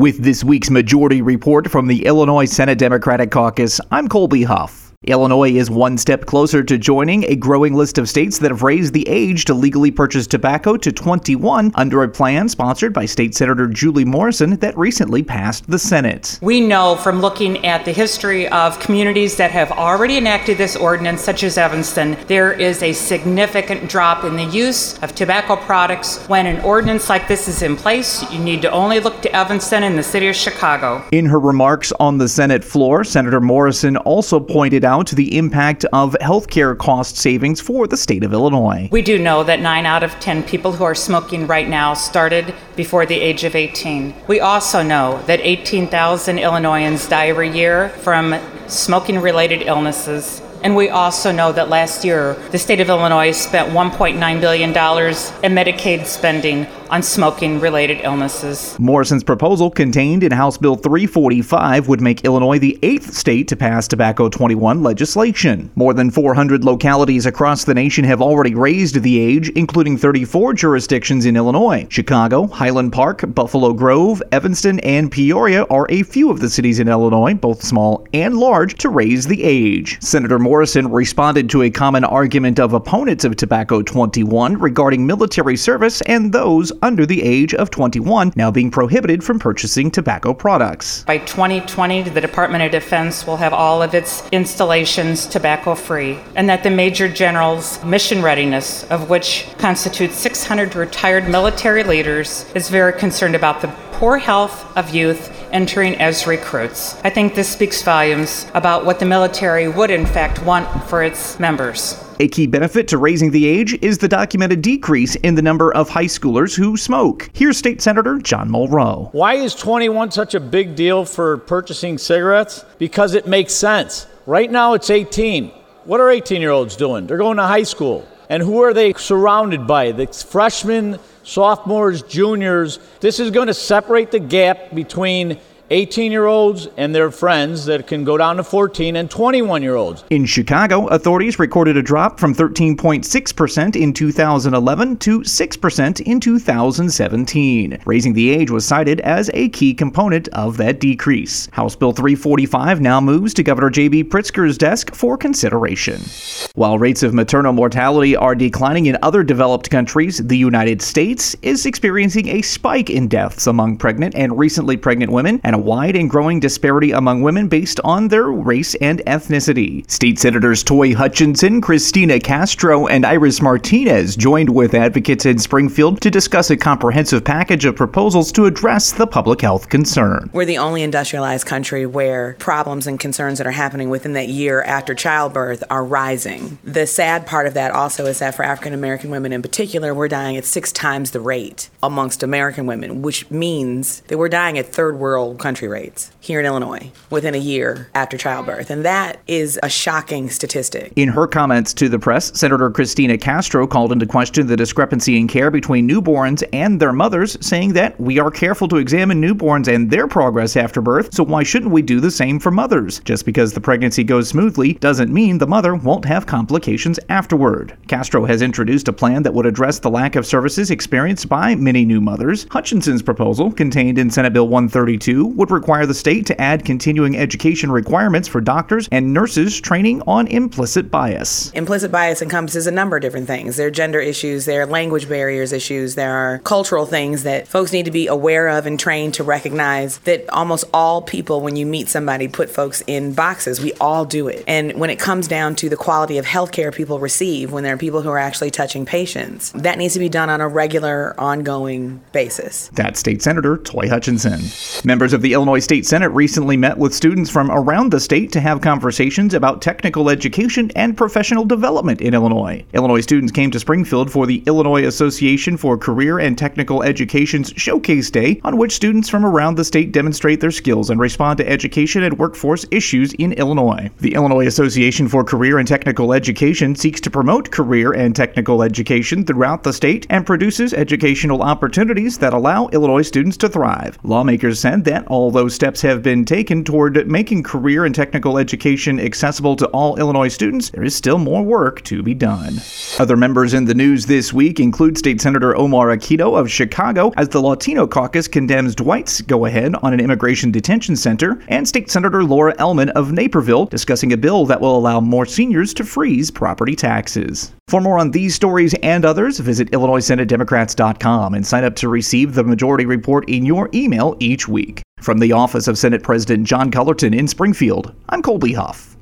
With this week's Majority Report from the Illinois Senate Democratic Caucus, I'm Colby Huff. Illinois is one step closer to joining a growing list of states that have raised the age to legally purchase tobacco to 21 under a plan sponsored by State Senator Julie Morrison that recently passed the Senate. We know from looking at the history of communities that have already enacted this ordinance, such as Evanston, there is a significant drop in the use of tobacco products. When an ordinance like this is in place, you need to only look to Evanston and the city of Chicago. In her remarks on the Senate floor, Senator Morrison also pointed out out the impact of healthcare cost savings for the state of Illinois. We do know that 9 out of 10 people who are smoking right now started before the age of 18. We also know that 18,000 Illinoisans die every year from smoking related illnesses and we also know that last year, the state of Illinois spent $1.9 billion in Medicaid spending on smoking related illnesses. Morrison's proposal, contained in House Bill 345, would make Illinois the eighth state to pass Tobacco 21 legislation. More than 400 localities across the nation have already raised the age, including 34 jurisdictions in Illinois. Chicago, Highland Park, Buffalo Grove, Evanston, and Peoria are a few of the cities in Illinois, both small and large, to raise the age. Senator Morrison responded to a common argument of opponents of Tobacco 21 regarding military service and those under the age of 21 now being prohibited from purchasing tobacco products. By 2020, the Department of Defense will have all of its installations tobacco free, and that the Major General's mission readiness, of which constitutes 600 retired military leaders, is very concerned about the poor health of youth entering as recruits. I think this speaks volumes about what the military would, in fact, want for its members. A key benefit to raising the age is the documented decrease in the number of high schoolers who smoke. Here's State Senator John Mulroe. Why is 21 such a big deal for purchasing cigarettes? Because it makes sense. Right now it's 18. What are 18 year olds doing? They're going to high school. And who are they surrounded by? The freshmen, sophomores, juniors. This is going to separate the gap between 18 year olds and their friends that can go down to 14 and 21 year olds. In Chicago, authorities recorded a drop from 13.6% in 2011 to 6% in 2017. Raising the age was cited as a key component of that decrease. House Bill 345 now moves to Governor J.B. Pritzker's desk for consideration. While rates of maternal mortality are declining in other developed countries, the United States is experiencing a spike in deaths among pregnant and recently pregnant women and wide and growing disparity among women based on their race and ethnicity. State Senators Toy Hutchinson, Cristina Castro, and Iris Martinez joined with advocates in Springfield to discuss a comprehensive package of proposals to address the public health concern. We're the only industrialized country where problems and concerns that are happening within that year after childbirth are rising. The sad part of that also is that for African American women in particular, we're dying at six times the rate amongst American women, which means that we're dying at third world countries country rates here in Illinois within a year after childbirth. And that is a shocking statistic. In her comments to the press, Senator Cristina Castro called into question the discrepancy in care between newborns and their mothers, saying that we are careful to examine newborns and their progress after birth, so why shouldn't we do the same for mothers? Just because the pregnancy goes smoothly doesn't mean the mother won't have complications afterward. Castro has introduced a plan that would address the lack of services experienced by many new mothers. Hutchinson's proposal, contained in Senate Bill 132, would require the state to add continuing education requirements for doctors and nurses training on implicit bias. Implicit bias encompasses a number of different things. There are gender issues, there are language barriers issues, there are cultural things that folks need to be aware of and trained to recognize that almost all people, when you meet somebody, put folks in boxes. We all do it. And when it comes down to the quality of healthcare people receive, when there are people who are actually touching patients, that needs to be done on a regular, ongoing basis. That's State Senator Toy Hutchinson. Members of the the Illinois State Senate recently met with students from around the state to have conversations about technical education and professional development in Illinois. Illinois students came to Springfield for the Illinois Association for Career and Technical Education's Showcase Day, on which students from around the state demonstrate their skills and respond to education and workforce issues in Illinois. The Illinois Association for Career and Technical Education seeks to promote career and technical education throughout the state and produces educational opportunities that allow Illinois students to thrive. Lawmakers said that although steps have been taken toward making career and technical education accessible to all Illinois students, there is still more work to be done. Other members in the news this week include State Senator Omar Aquino of Chicago as the Latino caucus condemns Dwight's go ahead on an immigration detention center, and State Senator Laura Ellman of Naperville discussing a bill that will allow more seniors to freeze property taxes. For more on these stories and others, visit IllinoisSenateDemocrats.com and sign up to receive the Majority Report in your email each week. From the office of Senate President John Cullerton in Springfield, I'm Colby Huff.